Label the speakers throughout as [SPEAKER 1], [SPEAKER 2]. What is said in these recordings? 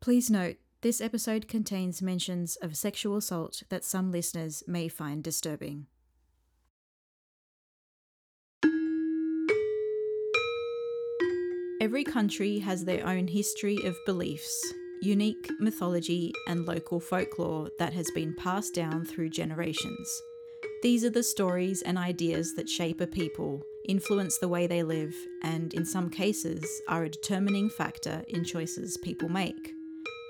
[SPEAKER 1] Please note, this episode contains mentions of sexual assault that some listeners may find disturbing. Every country has their own history of beliefs, unique mythology, and local folklore that has been passed down through generations. These are the stories and ideas that shape a people, influence the way they live, and in some cases are a determining factor in choices people make.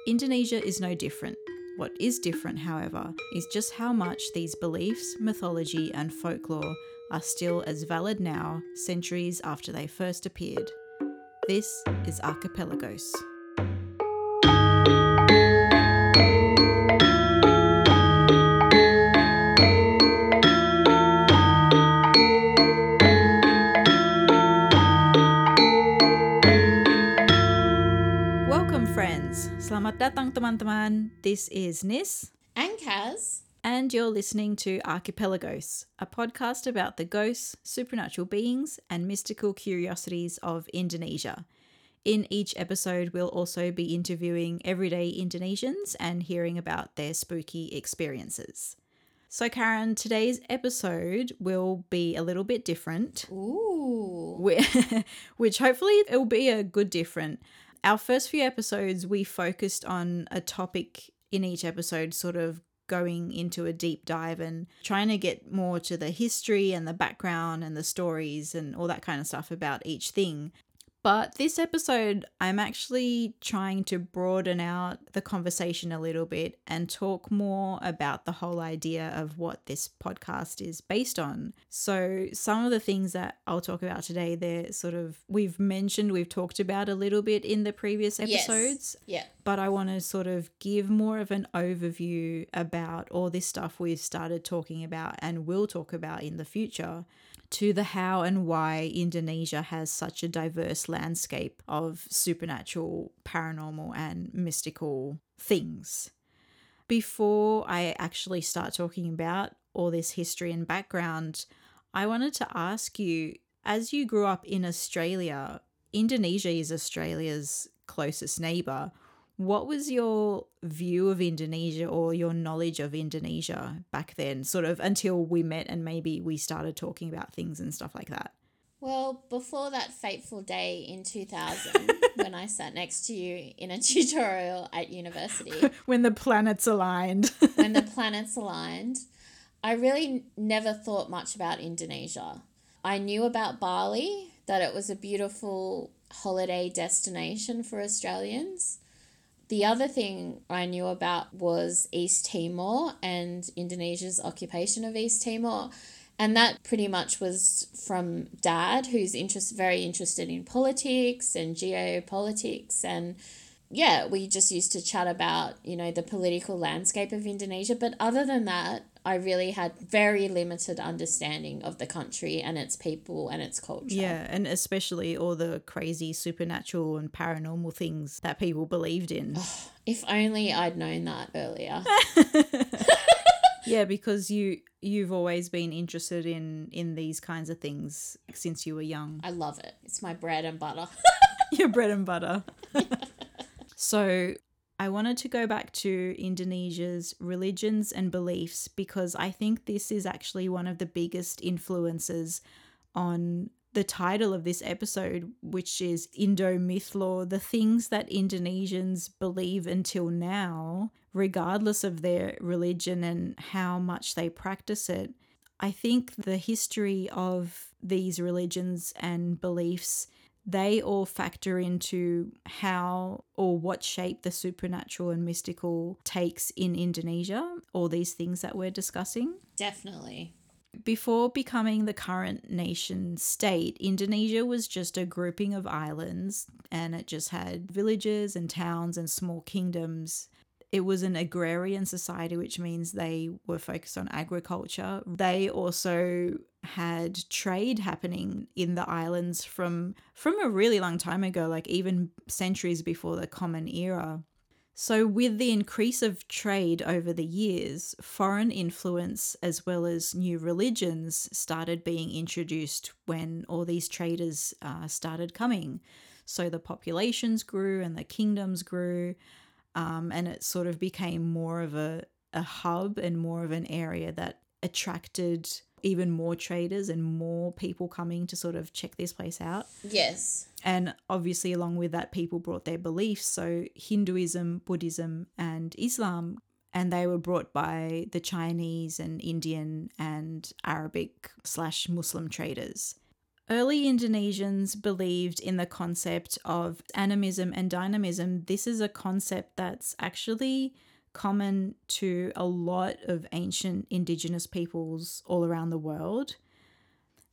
[SPEAKER 1] Indonesia is no different. What is different, however, is just how much these beliefs, mythology, and folklore are still as valid now, centuries after they first appeared. This is Archipelagos. Datang, teman-teman. This is Nis,
[SPEAKER 2] And Kaz.
[SPEAKER 1] and you're listening to Archipelagos, a podcast about the ghosts, supernatural beings, and mystical curiosities of Indonesia. In each episode, we'll also be interviewing everyday Indonesians and hearing about their spooky experiences. So, Karen, today's episode will be a little bit different.
[SPEAKER 2] Ooh.
[SPEAKER 1] Which hopefully it'll be a good different. Our first few episodes, we focused on a topic in each episode, sort of going into a deep dive and trying to get more to the history and the background and the stories and all that kind of stuff about each thing. But this episode, I'm actually trying to broaden out the conversation a little bit and talk more about the whole idea of what this podcast is based on. So, some of the things that I'll talk about today, they're sort of, we've mentioned, we've talked about a little bit in the previous
[SPEAKER 2] Yes.
[SPEAKER 1] episodes
[SPEAKER 2] Yeah.
[SPEAKER 1] but I want to sort of give more of an overview about all this stuff we've started talking about and will talk about in the future to the how and why Indonesia has such a diverse landscape of supernatural, paranormal, and mystical things. Before I actually start talking about all this history and background, I wanted to ask you as you grew up in Australia, Indonesia is Australia's closest neighbor. What was your view of Indonesia or your knowledge of Indonesia back then, sort of until we met and maybe we started talking about things and stuff like that?
[SPEAKER 2] Well, before that fateful day in 2000, when I sat next to you in a tutorial at university,
[SPEAKER 1] when the planets aligned.
[SPEAKER 2] when the planets aligned, I really never thought much about Indonesia. I knew about Bali, that it was a beautiful holiday destination for Australians. The other thing I knew about was East Timor and Indonesia's occupation of East Timor. And that pretty much was from dad, who's interest, very interested in politics and geopolitics. And yeah, we just used to chat about, you know, the political landscape of Indonesia. But other than that, I really had very limited understanding of the country and its people and its culture.
[SPEAKER 1] yeah, and especially all the crazy supernatural and paranormal things that people believed in.
[SPEAKER 2] If only I'd known that earlier.
[SPEAKER 1] yeah, because you you've always been interested in in these kinds of things since you were young.
[SPEAKER 2] I love it. It's my bread and butter.
[SPEAKER 1] your bread and butter. so, I wanted to go back to Indonesia's religions and beliefs because I think this is actually one of the biggest influences on the title of this episode, which is Indo Myth Law, the things that Indonesians believe until now, regardless of their religion and how much they practice it. I think the history of these religions and beliefs they all factor into how or what shape the supernatural and mystical takes in Indonesia, all these things that we're discussing.
[SPEAKER 2] Definitely.
[SPEAKER 1] Before becoming the current nation state, Indonesia was just a grouping of islands and it just had villages and towns and small kingdoms. It was an agrarian society, which means they were focused on agriculture. They also had trade happening in the islands from from a really long time ago, like even centuries before the common era. So, with the increase of trade over the years, foreign influence as well as new religions started being introduced when all these traders uh, started coming. So, the populations grew and the kingdoms grew. um, and it sort of became more of a, a hub and more of an area that attracted even more traders and more people coming to sort of check this place out.
[SPEAKER 2] Yes.
[SPEAKER 1] And obviously, along with that, people brought their beliefs. So, Hinduism, Buddhism, and Islam, and they were brought by the Chinese and Indian and Arabic slash Muslim traders. Early Indonesians believed in the concept of animism and dynamism. This is a concept that's actually common to a lot of ancient indigenous peoples all around the world.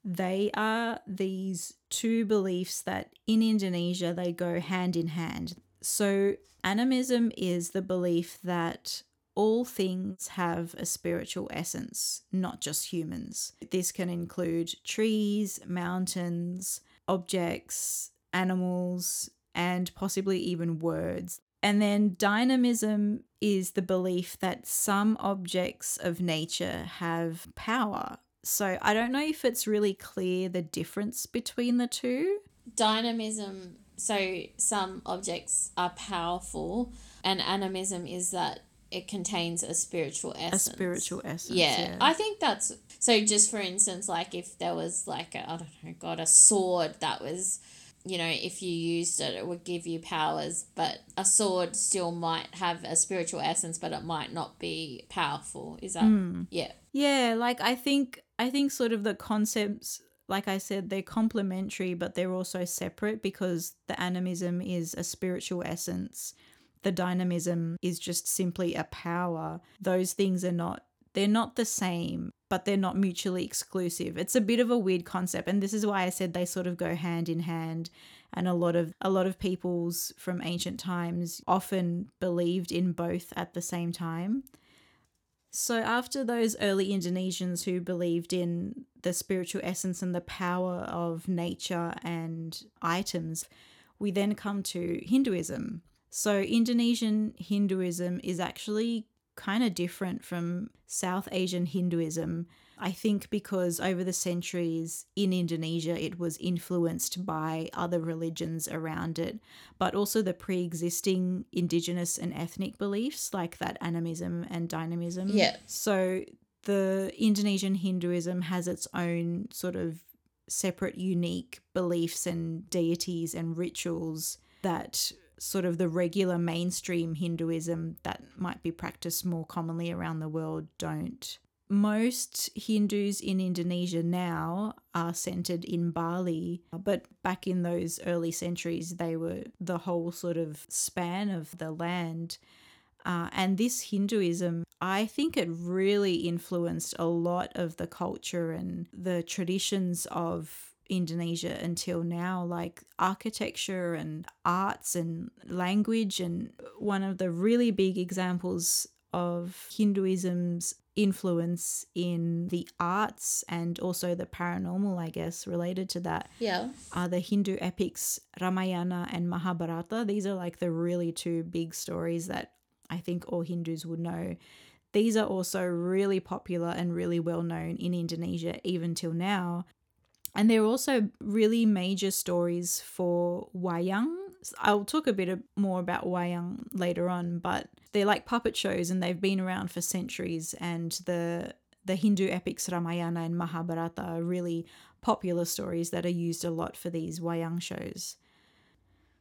[SPEAKER 1] They are these two beliefs that in Indonesia they go hand in hand. So, animism is the belief that all things have a spiritual essence, not just humans. This can include trees, mountains, objects, animals, and possibly even words. And then dynamism is the belief that some objects of nature have power. So I don't know if it's really clear the difference between the two.
[SPEAKER 2] Dynamism, so some objects are powerful, and animism is that it contains a spiritual essence.
[SPEAKER 1] A spiritual essence.
[SPEAKER 2] Yeah,
[SPEAKER 1] Yeah.
[SPEAKER 2] I think that's so. Just for instance, like if there was like a I don't know, God, a sword that was, you know, if you used it, it would give you powers. But a sword still might have a spiritual essence, but it might not be powerful. Is that
[SPEAKER 1] Hmm.
[SPEAKER 2] yeah?
[SPEAKER 1] Yeah, like I think I think sort of the concepts like I said they're complementary but they're also separate because the animism is a spiritual essence. The dynamism is just simply a power. Those things are not they're not the same, but they're not mutually exclusive. It's a bit of a weird concept and this is why I said they sort of go hand in hand and a lot of a lot of peoples from ancient times often believed in both at the same time. So, after those early Indonesians who believed in the spiritual essence and the power of nature and items, we then come to Hinduism. So, Indonesian Hinduism is actually kind of different from South Asian Hinduism. I think because over the centuries in Indonesia, it was influenced by other religions around it, but also the pre existing indigenous and ethnic beliefs like that animism and dynamism.
[SPEAKER 2] Yeah.
[SPEAKER 1] So the Indonesian Hinduism has its own sort of separate, unique beliefs and deities and rituals that sort of the regular mainstream Hinduism that might be practiced more commonly around the world don't. Most Hindus in Indonesia now are centered in Bali, but back in those early centuries, they were the whole sort of span of the land. Uh, and this Hinduism, I think it really influenced a lot of the culture and the traditions of Indonesia until now, like architecture and arts and language. And one of the really big examples of Hinduism's influence in the arts and also the paranormal, I guess, related to that
[SPEAKER 2] Yeah.
[SPEAKER 1] are the Hindu epics Ramayana and Mahabharata. These are like the really two big stories that I think all Hindus would know. These are also really popular and really well known in Indonesia even till now. And they're also really major stories for wayang. I'll talk a bit more about wayang later on, but they're like puppet shows and they've been around for centuries. And the the Hindu epics Ramayana and Mahabharata are really popular stories that are used a lot for these wayang shows.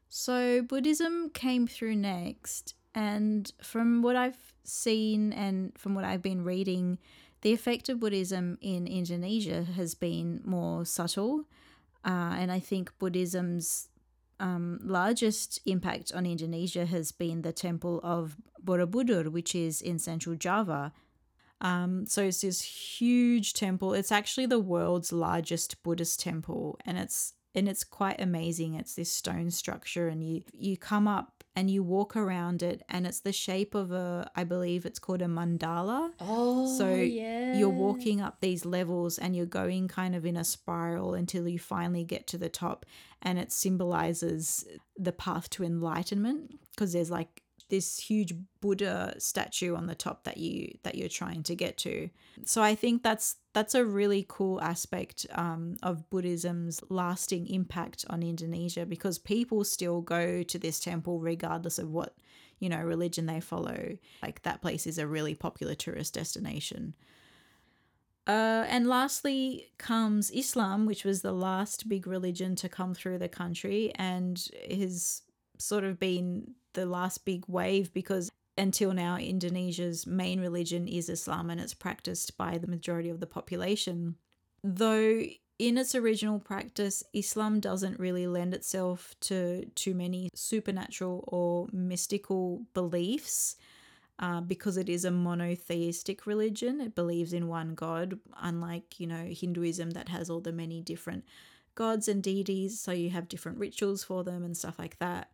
[SPEAKER 1] So Buddhism came through next, and from what I've seen and from what I've been reading, the effect of Buddhism in Indonesia has been more subtle. Uh, and I think Buddhism's um, largest impact on Indonesia has been the temple of Borobudur, which is in central Java. Um, so it's this huge temple. It's actually the world's largest Buddhist temple, and it's and it's quite amazing. It's this stone structure, and you you come up and you walk around it, and it's the shape of a, I believe it's called a mandala.
[SPEAKER 2] Oh,
[SPEAKER 1] So
[SPEAKER 2] yeah.
[SPEAKER 1] you're walking up these levels and you're going kind of in a spiral until you finally get to the top and it symbolizes the path to enlightenment because there's like this huge Buddha statue on the top that you that you're trying to get to. So I think that's that's a really cool aspect um, of Buddhism's lasting impact on Indonesia because people still go to this temple regardless of what you know religion they follow. Like that place is a really popular tourist destination. Uh, and lastly comes Islam, which was the last big religion to come through the country and has sort of been the last big wave because until now, Indonesia's main religion is Islam and it's practiced by the majority of the population. Though in its original practice, Islam doesn't really lend itself to too many supernatural or mystical beliefs. Uh, because it is a monotheistic religion. It believes in one God, unlike, you know, Hinduism that has all the many different gods and deities. So you have different rituals for them and stuff like that.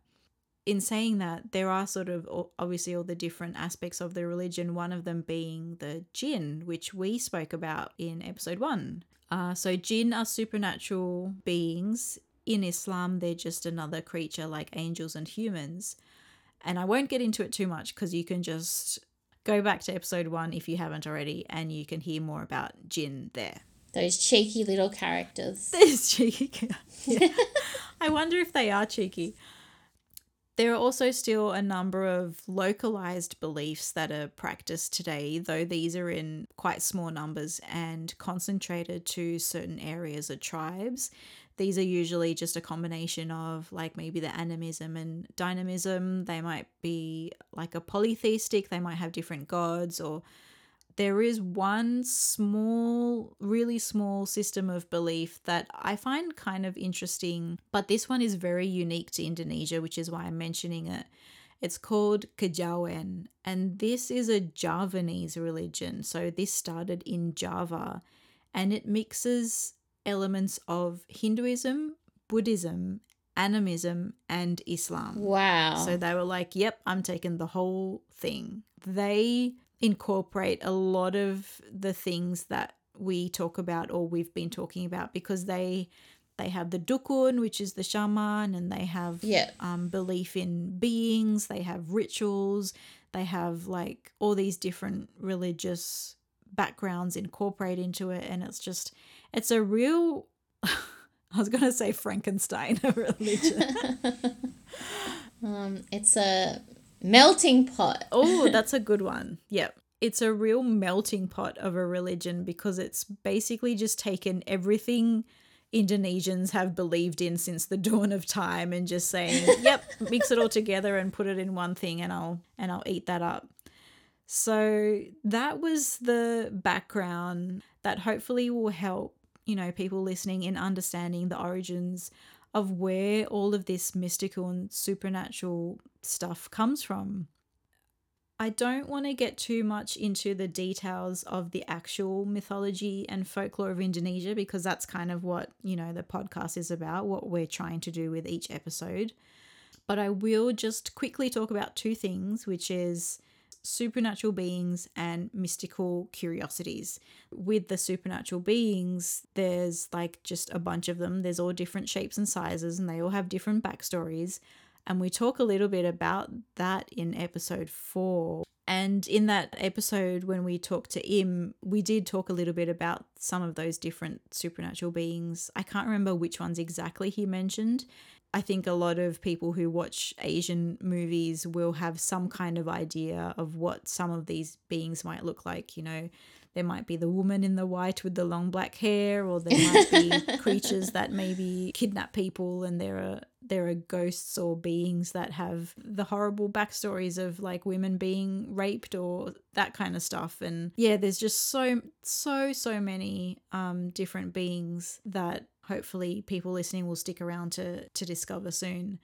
[SPEAKER 1] In saying that, there are sort of obviously all the different aspects of the religion, one of them being the jinn, which we spoke about in episode one. Uh, so, jinn are supernatural beings. In Islam, they're just another creature like angels and humans. And I won't get into it too much because you can just go back to episode one if you haven't already and you can hear more about Jinn there.
[SPEAKER 2] Those cheeky little characters.
[SPEAKER 1] Those cheeky. I wonder if they are cheeky. There are also still a number of localized beliefs that are practiced today, though these are in quite small numbers and concentrated to certain areas or tribes these are usually just a combination of like maybe the animism and dynamism. They might be like a polytheistic, they might have different gods, or there is one small, really small system of belief that I find kind of interesting, but this one is very unique to Indonesia, which is why I'm mentioning it. It's called Kejawen, and this is a Javanese religion. So this started in Java and it mixes elements of Hinduism, Buddhism, animism, and Islam.
[SPEAKER 2] Wow.
[SPEAKER 1] So they were like, yep, I'm taking the whole thing. They incorporate a lot of the things that we talk about or we've been talking about because they they have the dukun which is the shaman and they have
[SPEAKER 2] yeah.
[SPEAKER 1] um, belief in beings they have rituals they have like all these different religious backgrounds incorporated into it and it's just it's a real I was going to say Frankenstein of religion.
[SPEAKER 2] um, it's a melting pot.
[SPEAKER 1] oh, that's a good one. Yep. It's a real melting pot of a religion because it's basically just taken everything Indonesians have believed in since the dawn of time and just saying, "Yep, mix it all together and put it in one thing and I'll and I'll eat that up." So, that was the background that hopefully will help you know, people listening in understanding the origins of where all of this mystical and supernatural stuff comes from. I don't want to get too much into the details of the actual mythology and folklore of Indonesia because that's kind of what, you know, the podcast is about, what we're trying to do with each episode. But I will just quickly talk about two things, which is supernatural beings and mystical curiosities. With the supernatural beings, there's like just a bunch of them. There's all different shapes and sizes, and they all have different backstories. And we talk a little bit about that in episode four. And in that episode, when we talked to Im, we did talk a little bit about some of those different supernatural beings. I can't remember which ones exactly he mentioned. I think a lot of people who watch Asian movies will have some kind of idea of what some of these beings might look like. You know, there might be the woman in the white with the long black hair, or there might be creatures that maybe kidnap people, and there are there are ghosts or beings that have the horrible backstories of like women being raped or that kind of stuff. And yeah, there's just so so so many um different beings that hopefully people listening will stick around to to discover soon.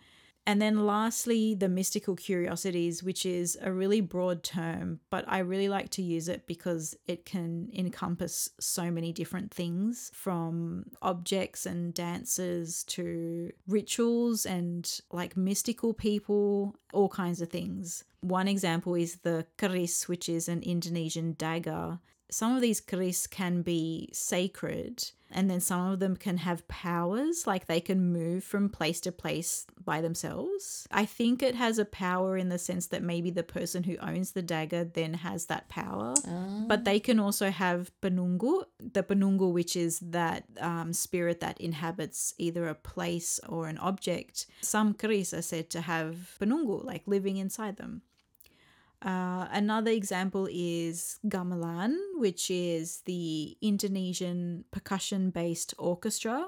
[SPEAKER 1] And then lastly, the mystical curiosities, which is a really broad term, but I really like to use it because it can encompass so many different things from objects and dances to rituals and like mystical people, all kinds of things. One example is the keris, which is an Indonesian dagger some of these keris can be sacred and then some of them can have powers like they can move from place to place by themselves. I think it has a power in the sense that maybe the person who owns the dagger then has that power. But they can also have penunggu the penunggu which is that um, spirit that inhabits either a place or an object. Some keris are said to have penunggu like living inside them uh, another example is gamelan, which is the Indonesian percussion based orchestra.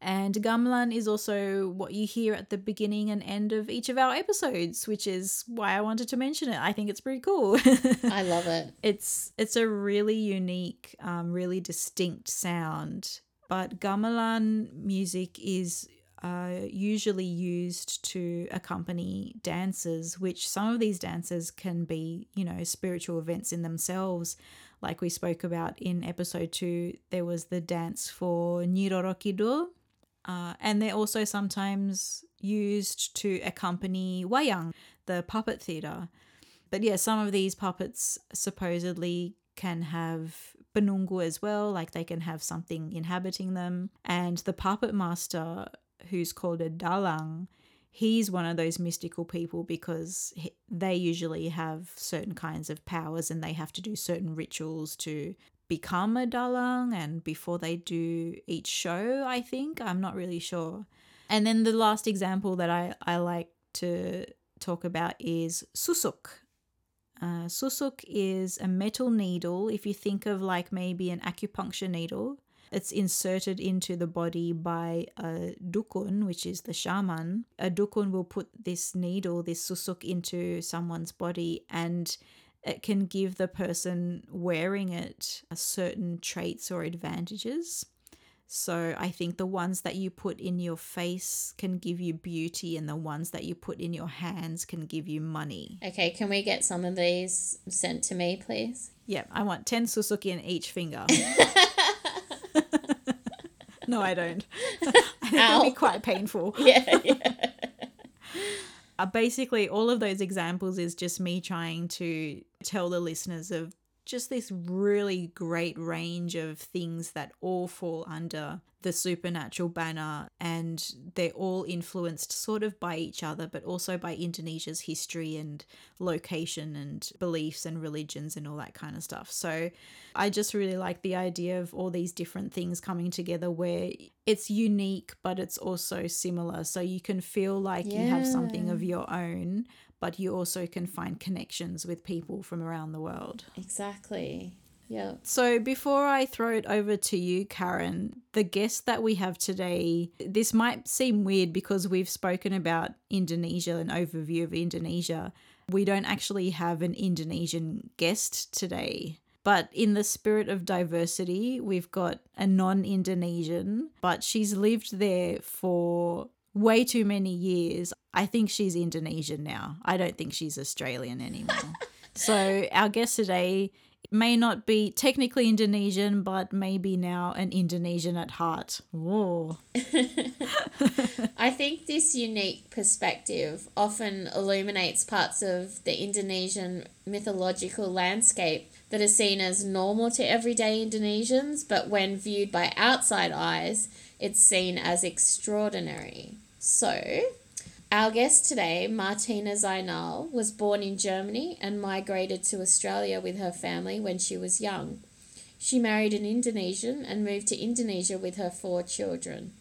[SPEAKER 1] And gamelan is also what you hear at the beginning and end of each of our episodes, which is why I wanted to mention it. I think it's pretty cool.
[SPEAKER 2] I love it.
[SPEAKER 1] It's it's a really unique, um, really distinct sound. But gamelan music is usually used to accompany dances, which some of these dances can be, you know, spiritual events in themselves. Like we spoke about in episode two, there was the dance for Nyi Roro Kidul, uh, and they're also sometimes used to accompany wayang, the puppet theatre. But yeah, some of these puppets supposedly can have penunggu as well, like they can have something inhabiting them. And the puppet master who's called a dalang, he's one of those mystical people because he, they usually have certain kinds of powers and they have to do certain rituals to become a dalang and before they do each show, I think. I'm not really sure. And then the last example that I, I like to talk about is susuk. Uh, susuk is a metal needle. If you think of like maybe an acupuncture needle, it's inserted into the body by a dukun, which is the shaman. A dukun will put this needle, this susuk, into someone's body and it can give the person wearing it certain traits or advantages. So I think the ones that you put in your face can give you beauty, and the ones that you put in your hands can give you money.
[SPEAKER 2] Okay, can we get some of these sent to me, please?
[SPEAKER 1] Yep, I want 10 susuki in each finger. no, I don't. It'll be quite painful.
[SPEAKER 2] Yeah, yeah.
[SPEAKER 1] Uh, basically, all of those examples is just me trying to tell the listeners of just this really great range of things that all fall under the supernatural banner and they're all influenced sort of by each other but also by Indonesia's history and location and beliefs and religions and all that kind of stuff. So I just really like the idea of all these different things coming together where it's unique but it's also similar so you can feel like you have something of your own but you also can find connections with people from around the world.
[SPEAKER 2] Exactly. Yeah.
[SPEAKER 1] So before I throw it over to you, Karen, the guest that we have today, this might seem weird because we've spoken about Indonesia, an overview of Indonesia. We don't actually have an Indonesian guest today. But in the spirit of diversity, we've got a non Indonesian, but she's lived there for way too many years. I think she's Indonesian now. I don't think she's Australian anymore. so our guest today may not be technically Indonesian, but maybe now an Indonesian at heart. Whoa.
[SPEAKER 2] I think this unique perspective often illuminates parts of the Indonesian mythological landscape that are seen as normal to everyday Indonesians, but when viewed by outside eyes, it's seen as extraordinary. So, our guest today, Martina Zainal, was born in Germany and migrated to Australia with her family when she was young. She married an Indonesian and moved to Indonesia with her four children.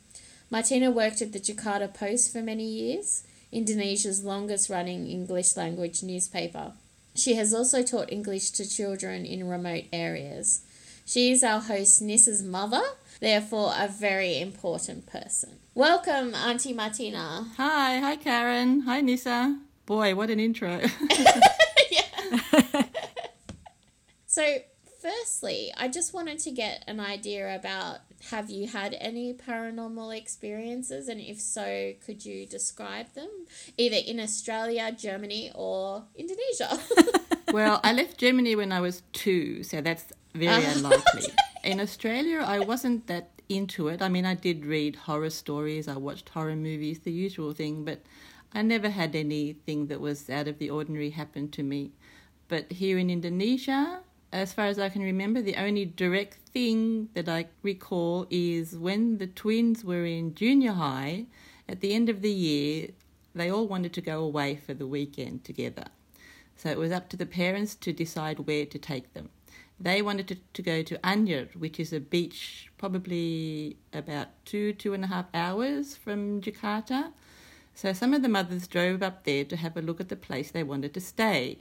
[SPEAKER 2] Martina worked at the Jakarta Post for many years, Indonesia's longest running English language newspaper. She has also taught English to children in remote areas. She is our host, Nissa's mother, therefore, a very important person. Welcome, Auntie Martina.
[SPEAKER 3] Hi, hi Karen. Hi Nisa. Boy, what an intro.
[SPEAKER 2] So, firstly, I just wanted to get an idea about have you had any paranormal experiences? And if so, could you describe them? Either in Australia, Germany, or Indonesia.
[SPEAKER 3] well, I left Germany when I was two, so that's very uh-huh. unlikely. In Australia, I wasn't that into it. I mean, I did read horror stories, I watched horror movies, the usual thing, but I never had anything that was out of the ordinary happen to me. But here in Indonesia, as far as I can remember, the only direct thing that I recall is when the twins were in junior high, at the end of the year, they all wanted to go away for the weekend together. So it was up to the parents to decide where to take them. They wanted to, to go to Anyer, which is a beach probably about two, two and a half hours from Jakarta. So some of the mothers drove up there to have a look at the place they wanted to stay.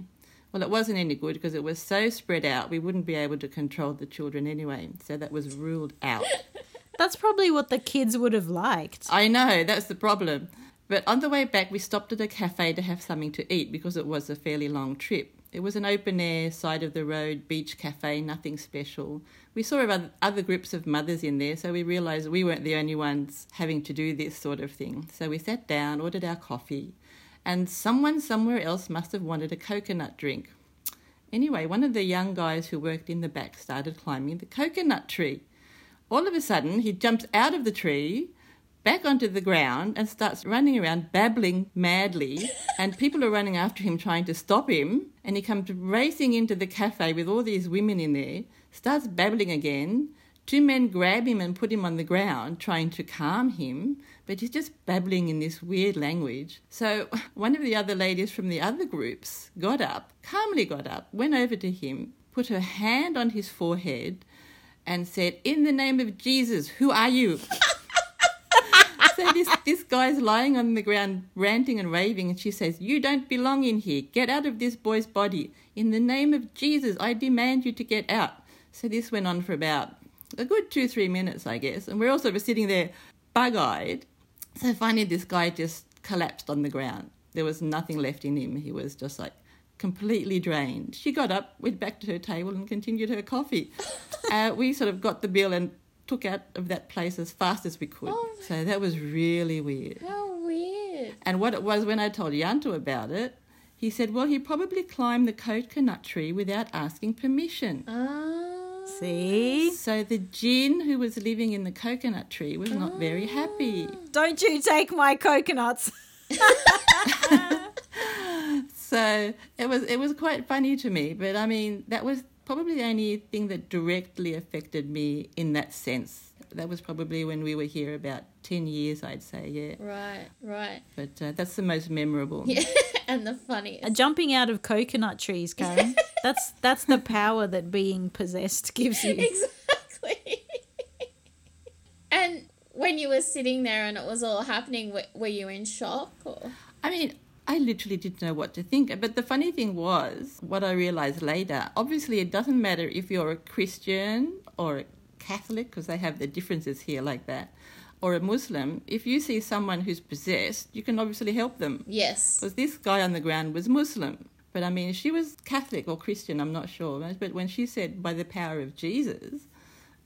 [SPEAKER 3] Well, it wasn't any good because it was so spread out, we wouldn't be able to control the children anyway. So that was ruled out.
[SPEAKER 1] That's probably what the kids would have liked.
[SPEAKER 3] I know, that's the problem. But on the way back, we stopped at a cafe to have something to eat because it was a fairly long trip. It was an open air, side of the road beach cafe, nothing special. We saw other groups of mothers in there, so we realised we weren't the only ones having to do this sort of thing. So we sat down, ordered our coffee, and someone somewhere else must have wanted a coconut drink. Anyway, one of the young guys who worked in the back started climbing the coconut tree. All of a sudden, he jumps out of the tree, back onto the ground, and starts running around babbling madly. and people are running after him trying to stop him. And he comes racing into the cafe with all these women in there, starts babbling again. Two men grab him and put him on the ground, trying to calm him but he's just babbling in this weird language. So one of the other ladies from the other groups got up, calmly got up, went over to him, put her hand on his forehead, and said, In the name of Jesus, who are you? so this, this guy's lying on the ground ranting and raving, and she says, You don't belong in here. Get out of this boy's body. In the name of Jesus, I demand you to get out. So this went on for about a good two, three minutes, I guess. And we're all sort of sitting there bug eyed. So finally, this guy just collapsed on the ground. There was nothing left in him. He was just like completely drained. She got up, went back to her table, and continued her coffee. uh, we sort of got the bill and took out of that place as fast as we could. Oh, so that was really weird.
[SPEAKER 2] How weird.
[SPEAKER 3] And what it was when I told Yanto about it, he said, well, he probably climbed the coconut tree without asking permission.
[SPEAKER 2] Ah.
[SPEAKER 1] See?
[SPEAKER 3] So the jinn who was living in the coconut tree was not very happy.
[SPEAKER 1] Don't you take my coconuts.
[SPEAKER 3] so it was it was quite funny to me, but I mean that was probably the only thing that directly affected me in that sense. That was probably when we were here about 10 years, I'd say, yeah.
[SPEAKER 2] Right, right.
[SPEAKER 3] But uh, that's the most memorable.
[SPEAKER 2] Yeah, and the funniest.
[SPEAKER 1] Uh, jumping out of coconut trees, Karen. that's that's the power that being possessed gives you.
[SPEAKER 2] Exactly. and when you were sitting there and it was all happening, were you in shock or?
[SPEAKER 3] I mean, I literally didn't know what to think. But the funny thing was, what I realized later, obviously, it doesn't matter if you're a Christian or a Catholic, because they have the differences here like that, or a Muslim. If you see someone who's possessed, you can obviously help them.
[SPEAKER 2] Yes.
[SPEAKER 3] Because this guy on the ground was Muslim. But I mean, she was Catholic or Christian, I'm not sure. But when she said, by the power of Jesus,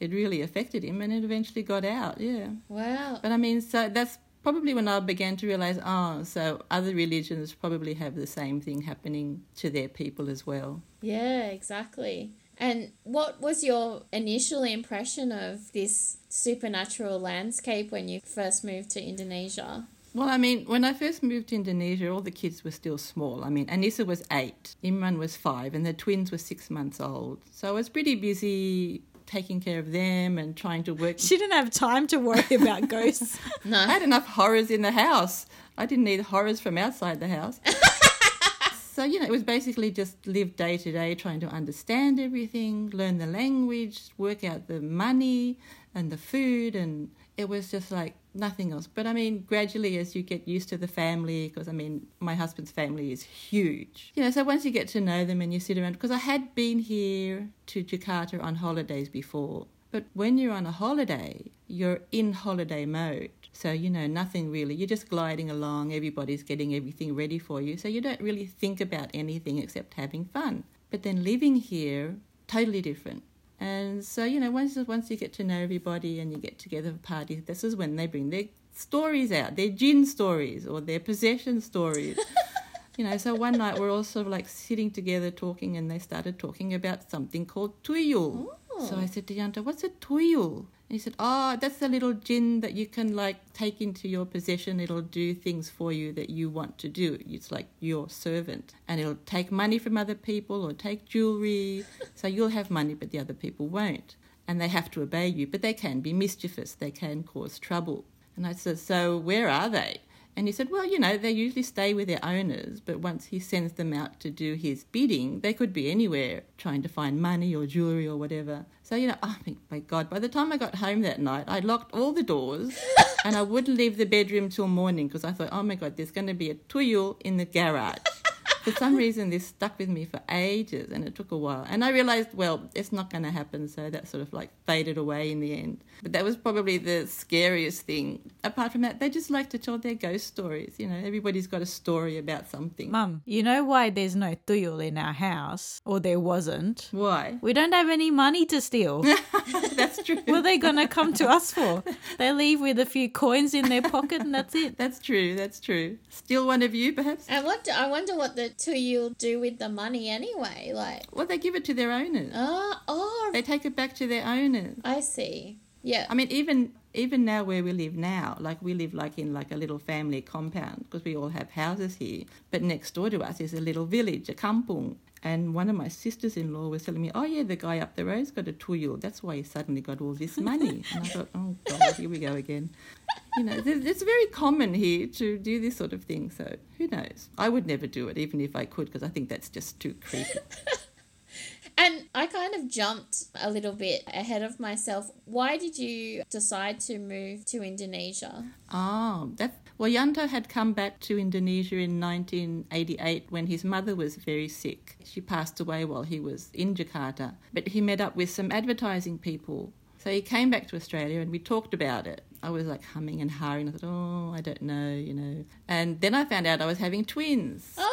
[SPEAKER 3] it really affected him and it eventually got out, yeah.
[SPEAKER 2] Wow.
[SPEAKER 3] But I mean, so that's probably when I began to realize, oh, so other religions probably have the same thing happening to their people as well.
[SPEAKER 2] Yeah, exactly. And what was your initial impression of this supernatural landscape when you first moved to Indonesia?
[SPEAKER 3] Well, I mean, when I first moved to Indonesia, all the kids were still small. I mean, Anissa was eight, Imran was five, and the twins were six months old. So I was pretty busy taking care of them and trying to work.
[SPEAKER 1] She didn't have time to worry about ghosts.
[SPEAKER 2] no.
[SPEAKER 3] I had enough horrors in the house. I didn't need horrors from outside the house. so, you know, it was basically just live day to day trying to understand everything, learn the language, work out the money and the food and it was just like nothing else. But I mean, gradually as you get used to the family, because I mean, my husband's family is huge. You know, so once you get to know them and you sit around, because I had been here to Jakarta on holidays before. But when you're on a holiday, you're in holiday mode. So, you know, nothing really. You're just gliding along, everybody's getting everything ready for you. So, you don't really think about anything except having fun. But then living here, totally different. And so, you know, once once you get to know everybody and you get together for parties, this is when they bring their stories out, their jinn stories or their possession stories. you know, so one night we're all sort of like sitting together talking and they started talking about something called tuyul. Oh. So I said to Yanto, what's a tuyul? And he said, Oh, that's the little jinn that you can like take into your possession. It'll do things for you that you want to do. It's like your servant. And it'll take money from other people or take jewelry. so you'll have money, but the other people won't. And they have to obey you, but they can be mischievous. They can cause trouble. And I said, So where are they? And he said, Well, you know, they usually stay with their owners, but once he sends them out to do his bidding, they could be anywhere trying to find money or jewelry or whatever. So, you know, I think, my God, by the time I got home that night, I locked all the doors and I wouldn't leave the bedroom till morning because I thought, oh my God, there's going to be a tuyul in the garage for some reason this stuck with me for ages and it took a while and i realized well it's not going to happen so that sort of like faded away in the end but that was probably the scariest thing apart from that they just like to tell their ghost stories you know everybody's got a story about something
[SPEAKER 1] Mum, you know why there's no tuyul in our house? Or there wasn't?
[SPEAKER 3] why
[SPEAKER 1] We don't have any money to steal.
[SPEAKER 3] that's true
[SPEAKER 1] what are they going to come to us for? They leave with a few coins in their pocket and that's it.
[SPEAKER 3] that's true that's true still one of you perhaps
[SPEAKER 2] I wonder, I wonder what the tuyul do with the money anyway. Like,
[SPEAKER 3] well they give it to their owners
[SPEAKER 2] oh, oh,
[SPEAKER 3] they take it back to their owners
[SPEAKER 2] I see. Yeah.
[SPEAKER 3] I mean, even even now where we live now, like we live like in like a little family compound because we all have houses here. But next door to us is a little village, a kampung. And one of my sisters-in-law was telling me, "Oh yeah, the guy up the road's got a tuyul. That's why he suddenly got all this money." and I thought, "Oh God, here we go again." You know, it's very common here to do this sort of thing. So who knows? I would never do it, even if I could, because I think that's just too creepy.
[SPEAKER 2] And I kind of jumped a little bit ahead of myself. Why did you decide to move to Indonesia?
[SPEAKER 3] Oh, that well, Yanto had come back to Indonesia in 1988 when his mother was very sick. She passed away while he was in Jakarta, but he met up with some advertising people. So he came back to Australia and we talked about it. I was like humming and hawing. I thought, oh, I don't know, you know. And then I found out I was having twins.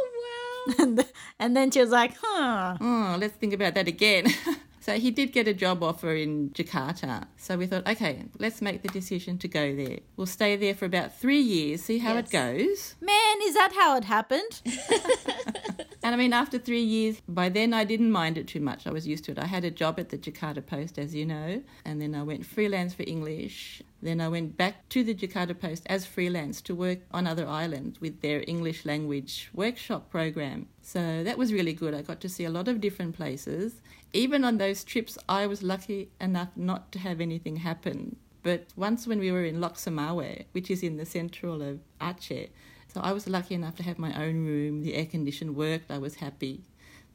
[SPEAKER 2] Oh, wow.
[SPEAKER 1] And, and then she was like, huh.
[SPEAKER 3] Oh, let's think about that again. so he did get a job offer in Jakarta. So we thought, okay, let's make the decision to go there. We'll stay there for about three years, see how it goes.
[SPEAKER 1] Man, is that how it happened?
[SPEAKER 3] And I mean, after three years, by then I didn't mind it too much. I was used to it. I had a job at the Jakarta Post, as you know, and then I went freelance for English. Then I went back to the Jakarta Post as freelance to work on other islands with their English language workshop program. So that was really good. I got to see a lot of different places. Even on those trips, I was lucky enough not to have anything happen. But once when we were in Lhokseumawe, which is in the central of Aceh, so I was lucky enough to have my own room. The air condition worked. I was happy.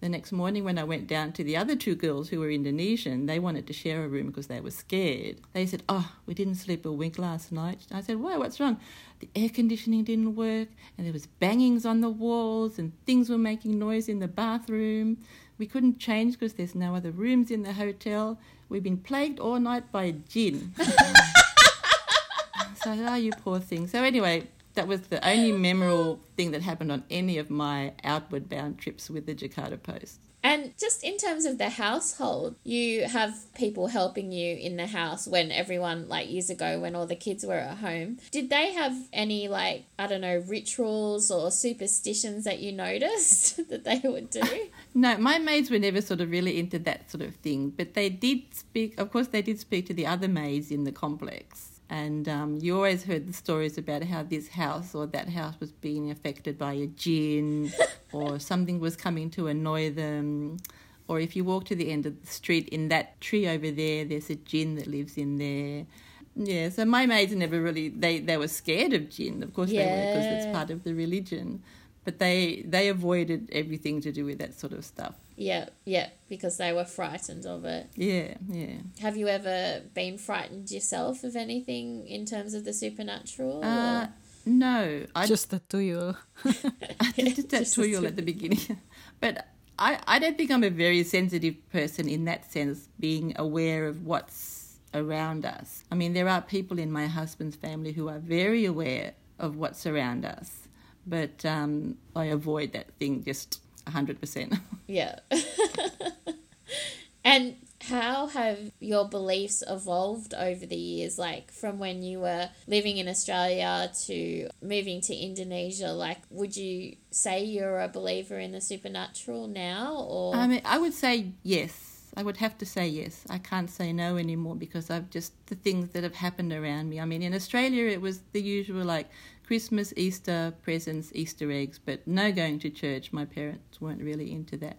[SPEAKER 3] The next morning, when I went down to the other two girls who were Indonesian, they wanted to share a room because they were scared. They said, Oh, we didn't sleep a wink last night. I said, Why? What's wrong? The air conditioning didn't work, and there was bangings on the walls, and things were making noise in the bathroom. We couldn't change because there's no other rooms in the hotel. We've been plagued all night by a jinn. so Oh, you poor thing. So, anyway, that was the only memorable thing that happened on any of my outward bound trips with the Jakarta Post.
[SPEAKER 2] And just in terms of the household, you have people helping you in the house when everyone, like years ago, when all the kids were at home. Did they have any, like, I don't know, rituals or superstitions that you noticed that they would do?
[SPEAKER 3] No, my maids were never sort of really into that sort of thing, but they did speak, of course, they did speak to the other maids in the complex. And um, you always heard the stories about how this house or that house was being affected by a jinn, or something was coming to annoy them. Or if you walk to the end of the street in that tree over there, there's a jinn that lives in there. Yeah, so my maids never really they they were scared of jinn, of course they were because it's part of the religion, but they they avoided everything to do with that sort of stuff.
[SPEAKER 2] yeah, yeah, because they were frightened of it.
[SPEAKER 3] Yeah, yeah.
[SPEAKER 2] Have you ever been frightened yourself of anything in terms of the supernatural?
[SPEAKER 3] Uh, no, I
[SPEAKER 1] Just the tuyul.
[SPEAKER 3] I did that
[SPEAKER 2] just
[SPEAKER 3] tuyul at the beginning, but I I don't think I'm a very sensitive person in that sense, being aware of what's around us. I mean, there are people in my husband's family who are very aware of what's around us, but um, I avoid that thing just hundred percent.
[SPEAKER 2] Yeah. and how have your beliefs evolved over the years? Like from when you were living in Australia to moving to Indonesia, like would you say you're a believer in the supernatural now or
[SPEAKER 3] I mean, I would say yes. I would have to say yes. I can't say no anymore because I've just the things that have happened around me. I mean, in Australia, it was the usual like Christmas, Easter presents, Easter eggs, but no going to church. My parents weren't really into that.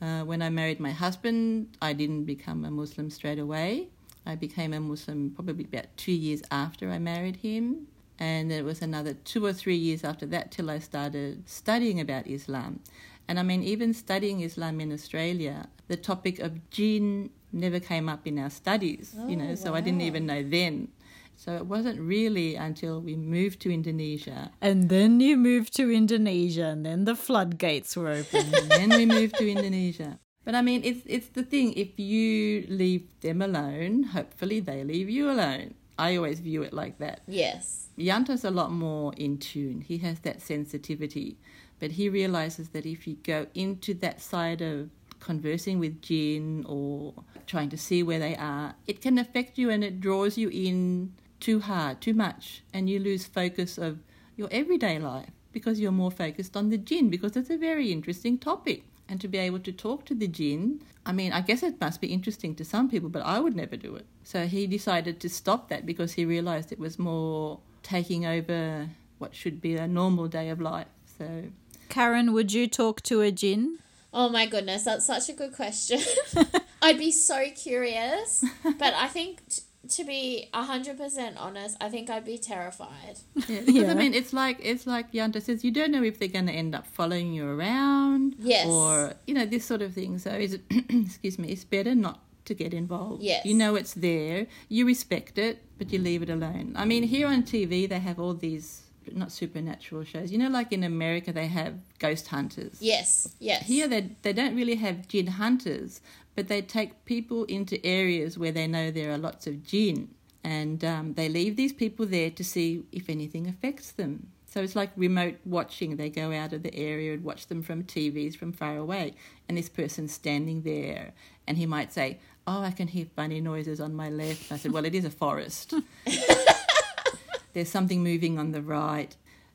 [SPEAKER 3] Uh, when I married my husband, I didn't become a Muslim straight away. I became a Muslim probably about two years after I married him. And it was another two or three years after that till I started studying about Islam. And I mean, even studying Islam in Australia, the topic of jinn never came up in our studies, you know,
[SPEAKER 2] Oh,
[SPEAKER 3] so I didn't even know then. So it wasn't really until we moved to Indonesia
[SPEAKER 1] And then you moved to Indonesia, and then the floodgates were open.
[SPEAKER 3] and then we moved to Indonesia. But I mean, it's it's the thing. If you leave them alone, hopefully they leave you alone. I always view it like that.
[SPEAKER 2] Yes.
[SPEAKER 3] Yanto's a lot more in tune. He has that sensitivity, but he realizes that if you go into that side of conversing with jinn or trying to see where they are, it can affect you and it draws you in too hard, too much, and you lose focus of your everyday life because you're more focused on the jinn because it's a very interesting topic. And to be able to talk to the jinn, I mean, I guess it must be interesting to some people, but I would never do it. So he decided to stop that because he realized it was more taking over what should be a normal day of life. So
[SPEAKER 1] Karen, would you talk to a jinn?
[SPEAKER 2] Oh my goodness, that's such a good question. I'd be so curious, but I think t- to be 100% honest, I think I'd be terrified.
[SPEAKER 3] yeah, because
[SPEAKER 1] Yeah.
[SPEAKER 3] I mean, it's like it's like Yanto says, you don't know if they're going to end up following you around,
[SPEAKER 2] Yes.
[SPEAKER 3] or you know this sort of thing. So is it? excuse me. It's better not to get involved.
[SPEAKER 2] Yes.
[SPEAKER 3] you know it's there, you respect it, but you leave it alone. I mean, here on TV they have all these not supernatural shows. You know, like in America they have ghost hunters.
[SPEAKER 2] Yes, yes.
[SPEAKER 3] Here they they don't really have jinn hunters, but they take people into areas where they know there are lots of jinn, and um, they leave these people there to see if anything affects them. So it's like remote watching. They go out of the area and watch them from TVs from far away, and this person's standing there, and he might say, "Oh, I can hear funny noises on my left." I said, "Well, it is a forest." There's something moving on the right.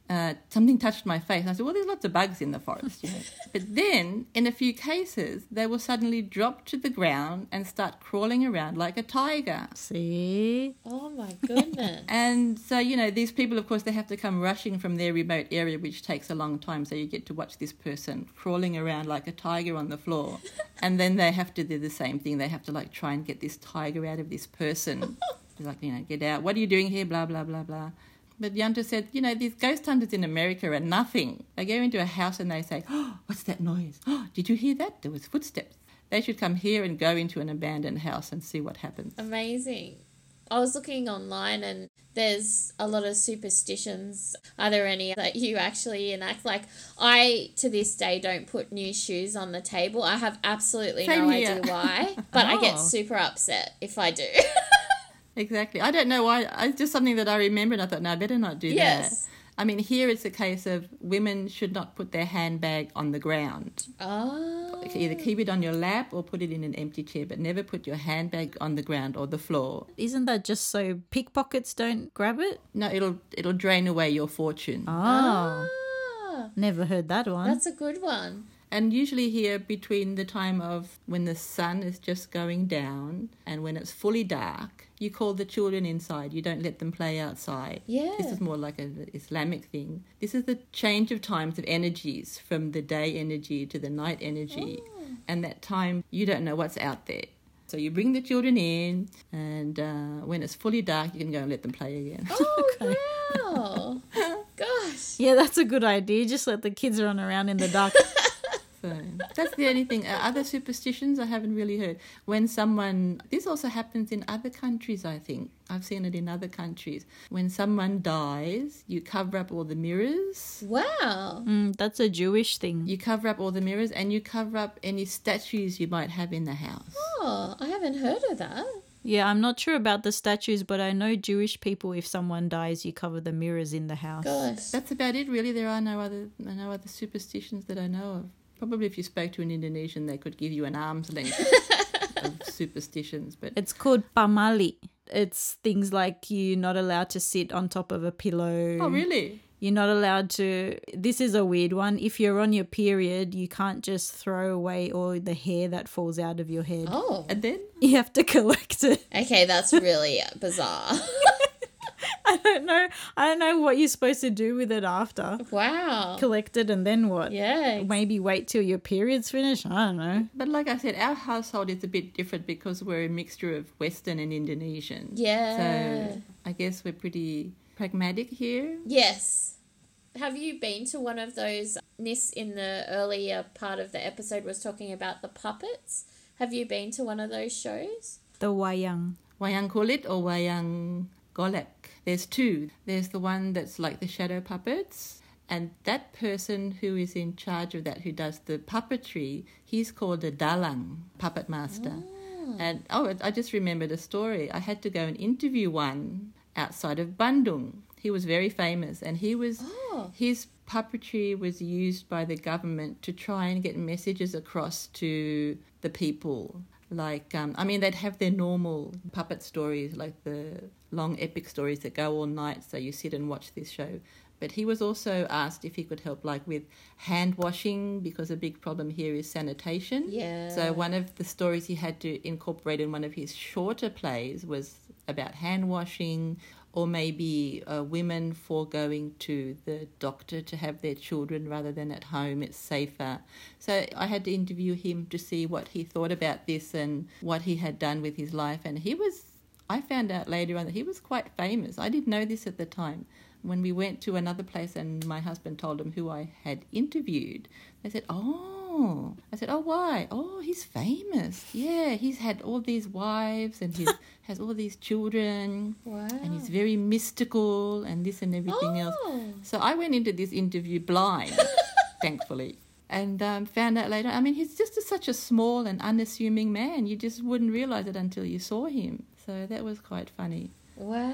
[SPEAKER 3] Uh, something touched my face. And I said, Well, there's lots of bugs in the forest, you know. but then, in a few cases, they will suddenly drop to the ground and start crawling around like a tiger.
[SPEAKER 1] See?
[SPEAKER 2] oh my goodness.
[SPEAKER 3] And so, you know, these people, of course, they have to come rushing from their remote area, which takes a long time. So you get to watch this person crawling around like a tiger on the floor. and then they have to do the same thing. They have to, like, try and get this tiger out of this person. like, you know, get out. What are you doing here? Blah, blah, blah, blah. But Yanto said, you know, these ghost hunters in America are nothing. They go into a house and they say, oh, what's that noise? Oh, did you hear that? There was footsteps. They should come here and go into an abandoned house and see what happens.
[SPEAKER 2] Amazing. I was looking online and there's a lot of superstitions. Are there any that you actually enact? Like, I to this day don't put new shoes on the table. I have absolutely
[SPEAKER 3] Same
[SPEAKER 2] no
[SPEAKER 3] here.
[SPEAKER 2] idea why, but I get
[SPEAKER 3] Oh.
[SPEAKER 2] super upset if I do.
[SPEAKER 3] Exactly. I don't know why. It's just something that I remember, and I thought, no, I better not do
[SPEAKER 2] Yes.
[SPEAKER 3] that. I mean, here it's a case of women should not put their handbag on the ground.
[SPEAKER 2] oh.
[SPEAKER 3] Either keep it on your lap or put it in an empty chair, but never put your handbag on the ground or the floor.
[SPEAKER 1] Isn't that just so pickpockets don't grab it?
[SPEAKER 3] No, it'll it'll drain away your fortune.
[SPEAKER 1] Oh,
[SPEAKER 2] Ah,
[SPEAKER 1] never heard that one.
[SPEAKER 2] that's a good one.
[SPEAKER 3] And usually here between the time of when the sun is just going down and when it's fully dark, you call the children inside. You don't let them play outside.
[SPEAKER 2] Yeah.
[SPEAKER 3] This is more like an Islamic thing. This is the change of times of energies from the day energy to the night energy. And that time, you don't know what's out there. So you bring the children in, and uh, when it's fully dark, you can go and let them play again.
[SPEAKER 2] Oh, wow. Gosh.
[SPEAKER 1] yeah, that's a good idea. Just let the kids run around in the dark.
[SPEAKER 3] So that's the only thing. Uh, other superstitions I haven't really heard. When someone, this also happens in other countries, I think. I've seen it in other countries. When someone dies, you cover up all the mirrors.
[SPEAKER 2] Wow.
[SPEAKER 1] Mm, that's a Jewish thing.
[SPEAKER 3] You cover up all the mirrors and you cover up any statues you might have in the house.
[SPEAKER 2] Oh, I haven't heard of that.
[SPEAKER 1] Yeah, I'm not sure about the statues, but I know Jewish people, if someone dies, you cover the mirrors in the house.
[SPEAKER 2] Gosh.
[SPEAKER 3] That's about it, really. There are no other no other superstitions that I know of. Probably if you spoke to an Indonesian, they could give you an arm's length of superstitions. But
[SPEAKER 1] It's called pamali. It's things like you're not allowed to sit on top of a pillow.
[SPEAKER 3] oh, really?
[SPEAKER 1] You're not allowed to. This is a weird one. If you're on your period, you can't just throw away all the hair that falls out of your head.
[SPEAKER 2] Oh,
[SPEAKER 3] And then
[SPEAKER 1] You have to collect it.
[SPEAKER 2] okay, that's really bizarre.
[SPEAKER 1] I don't know. I don't know what you're supposed to do with it after.
[SPEAKER 2] wow.
[SPEAKER 1] Collect it and then what?
[SPEAKER 2] Yeah.
[SPEAKER 1] Maybe wait till your period's finished. I don't know.
[SPEAKER 3] But like I said, our household is a bit different because we're a mixture of Western and Indonesian.
[SPEAKER 2] Yeah.
[SPEAKER 3] So I guess we're pretty pragmatic here.
[SPEAKER 2] Yes. Have you been to one of those? Nis in the earlier part of the episode was talking about the puppets. Have you been to one of those shows?
[SPEAKER 1] The wayang.
[SPEAKER 3] Wayang kulit or wayang golek. There's two. There's the one that's like the shadow puppets. And that person who is in charge of that, who does the puppetry, he's called a dalang, puppet master. And oh, I just remembered a story. I had to go and interview one outside of Bandung. He was very famous, and he was
[SPEAKER 2] Oh.
[SPEAKER 3] his puppetry was used by the government to try and get messages across to the people. Like, um, I mean, they'd have their normal puppet stories, like the long epic stories that go all night, so you sit and watch this show. But he was also asked if he could help, like with hand washing, because a big problem here is sanitation.
[SPEAKER 2] Yeah.
[SPEAKER 3] So one of the stories he had to incorporate in one of his shorter plays was about hand washing, or maybe uh, women foregoing to the doctor to have their children rather than at home. It's safer. So I had to interview him to see what he thought about this and what he had done with his life. And he was, I found out later on that he was quite famous. I didn't know this at the time. When we went to another place and my husband told him who I had interviewed, they said, Oh, I said, Oh, why? Oh, he's famous. Yeah, he's had all these wives and he has all these children
[SPEAKER 2] Wow.
[SPEAKER 3] and he's very mystical and this and everything else.
[SPEAKER 2] Oh.
[SPEAKER 3] So I went into this interview blind, thankfully, and um, found out later. I mean, he's just a, such a small and unassuming man. You just wouldn't realize it until you saw him. So that was quite funny.
[SPEAKER 2] Wow.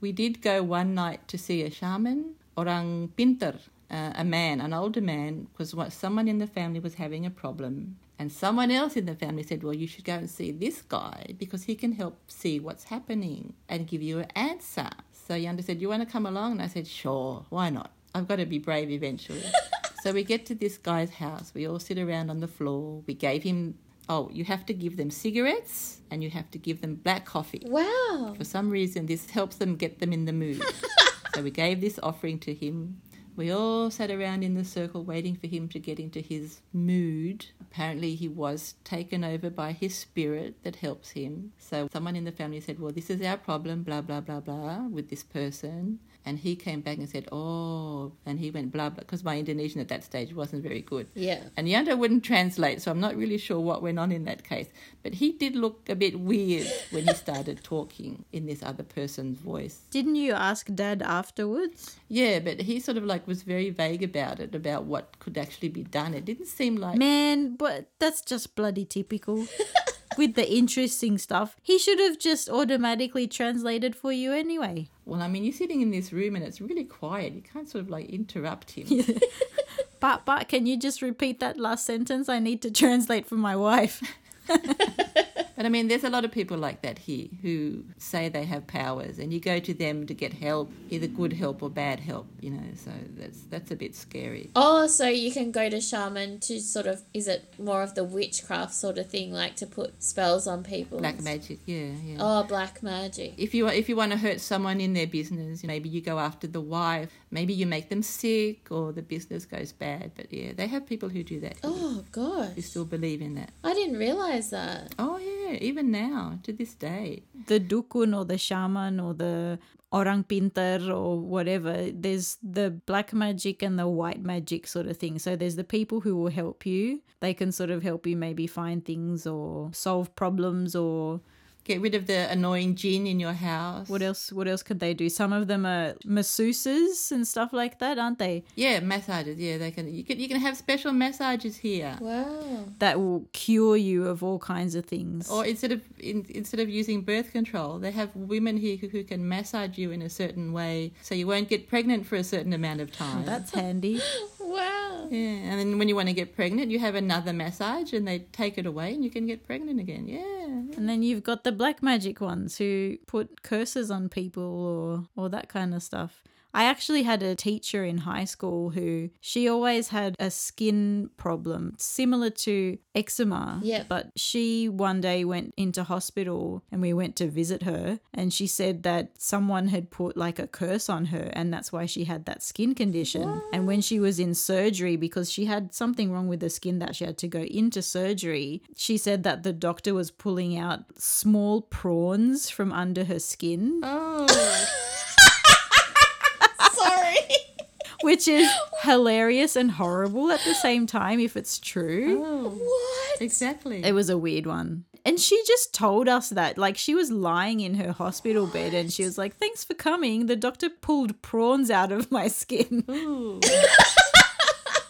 [SPEAKER 3] We did go one night to see a shaman, orang pinter, uh, a man, an older man, because someone in the family was having a problem. And someone else in the family said, Well, you should go and see this guy because he can help see what's happening and give you an answer. So Yanto said, You want to come along? And I said, Sure, why not? I've got to be brave eventually. so we get to this guy's house. We all sit around on the floor. We gave him, oh, you have to give them cigarettes and you have to give them black coffee.
[SPEAKER 2] Wow.
[SPEAKER 3] For some reason, this helps them get them in the mood. so we gave this offering to him. We all sat around in the circle waiting for him to get into his mood. Apparently, he was taken over by his spirit that helps him. So, someone in the family said, Well, this is our problem, blah, blah, blah, blah, with this person. And he came back and said, Oh, and he went blah, blah, because my Indonesian at that stage wasn't very good.
[SPEAKER 2] Yeah.
[SPEAKER 3] And Yanto wouldn't translate, so I'm not really sure what went on in that case. But he did look a bit weird when he started talking in this other person's voice.
[SPEAKER 1] Didn't you ask Dad afterwards?
[SPEAKER 3] Yeah, but he sort of like was very vague about it, about what could actually be done. It didn't seem like
[SPEAKER 1] Man, but that's just bloody typical. With the interesting stuff, he should have just automatically translated for you anyway.
[SPEAKER 3] well, I mean, you're sitting in this room and it's really quiet. You can't sort of like interrupt him.
[SPEAKER 1] But but can you just repeat that last sentence? I need to translate for my wife.
[SPEAKER 3] But I mean, there's a lot of people like that here who say they have powers, and you go to them to get help, either good help or bad help. You know, so that's that's a bit scary.
[SPEAKER 2] Oh, so you can go to shaman to sort of is it more of the witchcraft sort of thing, like to put spells on people?
[SPEAKER 3] Black magic, yeah, yeah.
[SPEAKER 2] Oh, black magic.
[SPEAKER 3] If you if you want to hurt someone in their business, maybe you go after the wife. Maybe you make them sick, or the business goes bad. But yeah, they have people who do that.
[SPEAKER 2] Oh gosh,
[SPEAKER 3] Who still believe in that?
[SPEAKER 2] I didn't realize that.
[SPEAKER 3] Oh yeah, even now to this day.
[SPEAKER 1] The dukun or the shaman or the orang pintar or whatever, there's the black magic and the white magic sort of thing. So there's the people who will help you. They can sort of help you maybe find things or solve problems or
[SPEAKER 3] Get rid of the annoying jinn in your house.
[SPEAKER 1] what else what else could they do? Some of them are masseuses and stuff like that, aren't they?
[SPEAKER 3] Yeah, massages. Yeah, they can. You can you can have special massages here.
[SPEAKER 2] Wow.
[SPEAKER 1] That will cure you of all kinds of things.
[SPEAKER 3] Or instead of in, instead of using birth control, they have women here who, who can massage you in a certain way, so you won't get pregnant for a certain amount of time.
[SPEAKER 1] That's handy.
[SPEAKER 2] Wow.
[SPEAKER 3] yeah, and then when you want to get pregnant, you have another massage, and they take it away, and you can get pregnant again. Yeah,
[SPEAKER 1] And then you've got the black magic ones who put curses on people or or that kind of stuff. I actually had a teacher in high school who she always had a skin problem similar to eczema.
[SPEAKER 2] Yep.
[SPEAKER 1] But she one day went into hospital and we went to visit her and she said that someone had put like a curse on her and that's why she had that skin condition. And when she was in surgery because she had something wrong with the skin that she had to go into surgery, she said that the doctor was pulling out small prawns from under her skin,
[SPEAKER 3] Oh.
[SPEAKER 1] which is hilarious and horrible at the same time if it's true.
[SPEAKER 3] oh,
[SPEAKER 2] what?
[SPEAKER 3] exactly.
[SPEAKER 1] It was a weird one. And she just told us that. Like, she was lying in her hospital bed and she was like, Thanks for coming. The doctor pulled prawns out of my skin.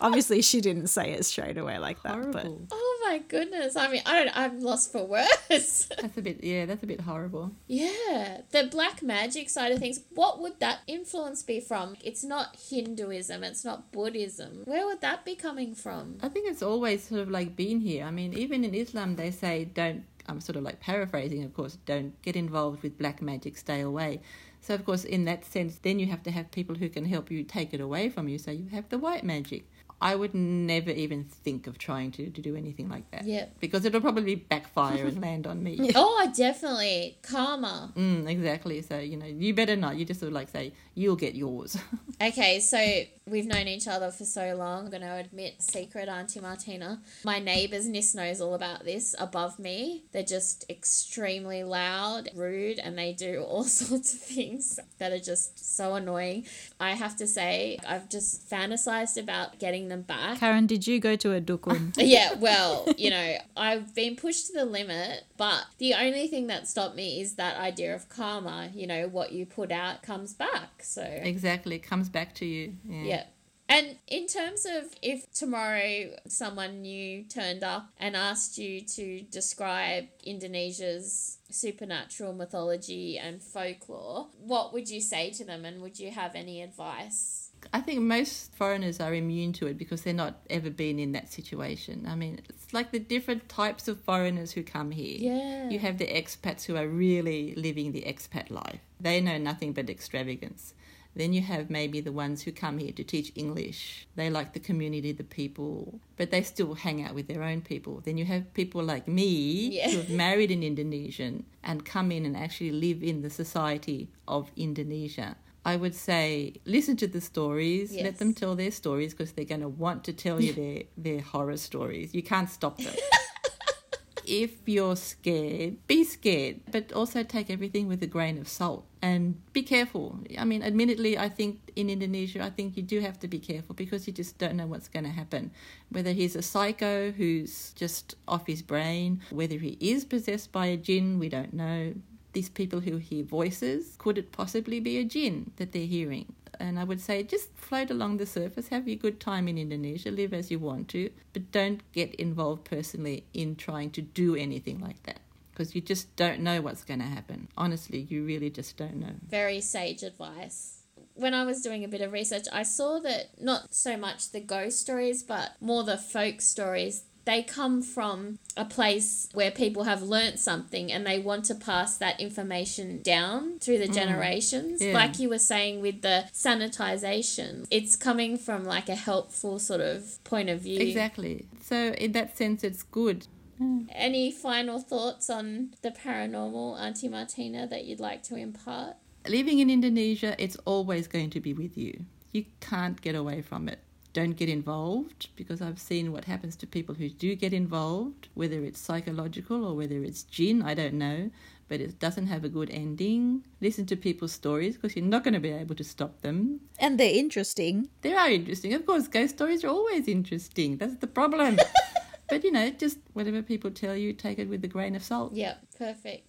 [SPEAKER 1] Obviously, she didn't say it straight away like that.
[SPEAKER 3] horrible.
[SPEAKER 2] Oh my goodness. I mean, I don't I'm lost for words.
[SPEAKER 3] That's a bit, yeah, that's a bit horrible.
[SPEAKER 2] yeah. The black magic side of things, what would that influence be from? It's not Hinduism, it's not Buddhism. Where would that be coming from?
[SPEAKER 3] I think it's always sort of like been here. I mean, even in Islam, they say don't. I'm sort of like paraphrasing, of course. Don't get involved with black magic. Stay away. So, of course, in that sense, then you have to have people who can help you take it away from you. So you have the white magic. I would never even think of trying to, to do anything like that.
[SPEAKER 2] Yep.
[SPEAKER 3] Because it'll probably backfire and land on me.
[SPEAKER 2] Oh, definitely. Karma.
[SPEAKER 3] Mm, exactly. So, you know, you better not. You just sort of like say, you'll get yours.
[SPEAKER 2] Okay, so we've known each other for so long. I'm going to admit, secret Auntie Martina. My neighbours, Nis knows all about this above me. They're just extremely loud, rude, and they do all sorts of things that are just so annoying. I have to say, I've just fantasized about getting them back.
[SPEAKER 1] Karen, did you go to a dukun?
[SPEAKER 2] Yeah, well, you know, I've been pushed to the limit, but the only thing that stopped me is that idea of karma. You know, what you put out comes back. So,
[SPEAKER 3] exactly. It comes back to you. Yeah.
[SPEAKER 2] yeah. And in terms of if tomorrow someone new turned up and asked you to describe Indonesia's supernatural mythology and folklore, what would you say to them and would you have any advice?
[SPEAKER 3] I think most foreigners are immune to it because they're not ever been in that situation. I mean, it's like the different types of foreigners who come here.
[SPEAKER 2] Yeah.
[SPEAKER 3] You have the expats who are really living the expat life. They know nothing but extravagance. Then you have maybe the ones who come here to teach English. They like the community, the people, but they still hang out with their own people. Then you have people like me
[SPEAKER 2] Yeah.
[SPEAKER 3] who have married an Indonesian and come in and actually live in the society of Indonesia. I would say listen to the stories,
[SPEAKER 2] Yes.
[SPEAKER 3] let them tell their stories because they're going to want to tell you their, their horror stories. You can't stop them. if you're scared, be scared, but also take everything with a grain of salt and be careful. I mean, admittedly, I think in Indonesia, I think you do have to be careful because you just don't know what's going to happen. Whether he's a psycho who's just off his brain, whether he is possessed by a jinn, we don't know. These people who hear voices, could it possibly be a jinn that they're hearing? And I would say just float along the surface, have your good time in Indonesia, live as you want to, but don't get involved personally in trying to do anything like that because you just don't know what's going to happen. Honestly, you really just don't know.
[SPEAKER 2] Very sage advice. When I was doing a bit of research, I saw that not so much the ghost stories, but more the folk stories. They come from a place where people have learnt something and they want to pass that information down through the mm. generations.
[SPEAKER 3] Yeah.
[SPEAKER 2] Like you were saying with the sanitization, it's coming from like a helpful sort of point of view.
[SPEAKER 3] Exactly. So, in that sense, it's good. Mm.
[SPEAKER 2] Any final thoughts on the paranormal, Auntie Martina, that you'd like to impart?
[SPEAKER 3] Living in Indonesia, it's always going to be with you. You can't get away from it. Don't get involved because I've seen what happens to people who do get involved, whether it's psychological or whether it's jinn, I don't know, but it doesn't have a good ending. Listen to people's stories because you're not going to be able to stop them.
[SPEAKER 1] And they're interesting.
[SPEAKER 3] They are interesting. Of course, ghost stories are always interesting. That's the problem. but you know, just whatever people tell you, take it with a grain of salt.
[SPEAKER 2] Yep, perfect.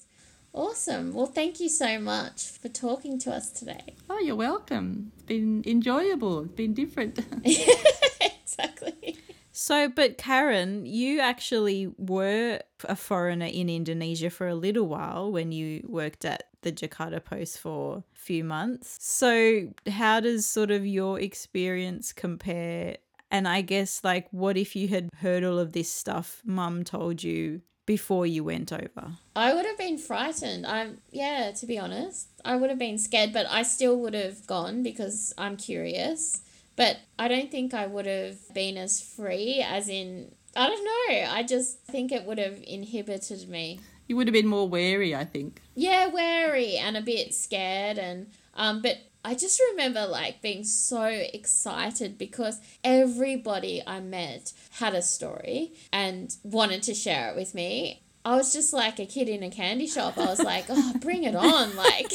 [SPEAKER 2] Awesome. Well, thank you so much for talking to us today.
[SPEAKER 3] Oh, you're welcome. It's been enjoyable. It's been different.
[SPEAKER 2] exactly.
[SPEAKER 1] So, but Karen, you actually were a foreigner in Indonesia for a little while when you worked at the Jakarta Post for a few months. So, how does sort of your experience compare? And I guess, like, what if you had heard all of this stuff mum told you before you went over?
[SPEAKER 2] I would have been frightened. I'm yeah, to be honest. I would have been scared, but I still would have gone because I'm curious. But I don't think I would have been as free as in I don't know. I just think it would have inhibited me.
[SPEAKER 3] You would have been more wary, I think.
[SPEAKER 2] Yeah, wary and a bit scared and um but I just remember like being so excited because everybody I met had a story and wanted to share it with me. I was just like a kid in a candy shop. I was like, "Oh, bring it on." Like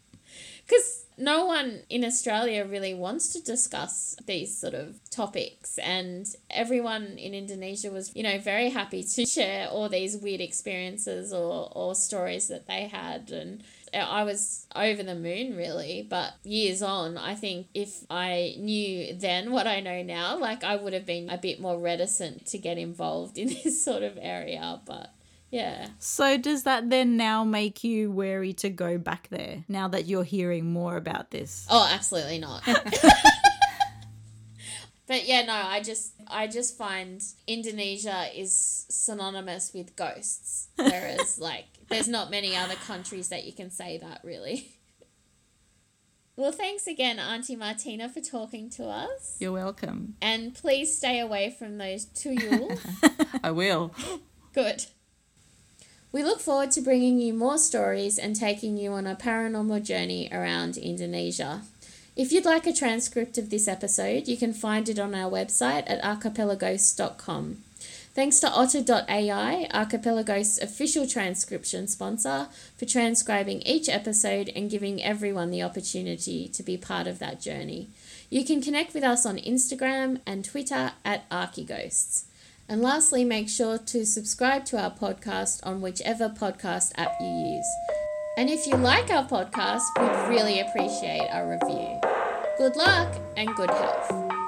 [SPEAKER 2] cuz no one in Australia really wants to discuss these sort of topics and everyone in Indonesia was, you know, very happy to share all these weird experiences or, or stories that they had and I was over the moon really, but years on, I think if I knew then what I know now, like I would have been a bit more reticent to get involved in this sort of area, but yeah.
[SPEAKER 1] So does that then now make you wary to go back there now that you're hearing more about this?
[SPEAKER 2] Oh, absolutely not. but yeah, no, I just I just find Indonesia is synonymous with ghosts, whereas like there's not many other countries that you can say that really. Well, thanks again, Auntie Martina, for talking to us.
[SPEAKER 3] You're welcome.
[SPEAKER 2] And please stay away from those tuyul.
[SPEAKER 3] I will.
[SPEAKER 2] Good. We look forward to bringing you more stories and taking you on a paranormal journey around Indonesia. If you'd like a transcript of this episode, you can find it on our website at archipelaghosts.com. Thanks to Otter.ai, Archipelaghosts' official transcription sponsor, for transcribing each episode and giving everyone the opportunity to be part of that journey. You can connect with us on Instagram and Twitter at Archighosts. And lastly, make sure to subscribe to our podcast on whichever podcast app you use. And if you like our podcast, we'd really appreciate a review. Good luck and good health.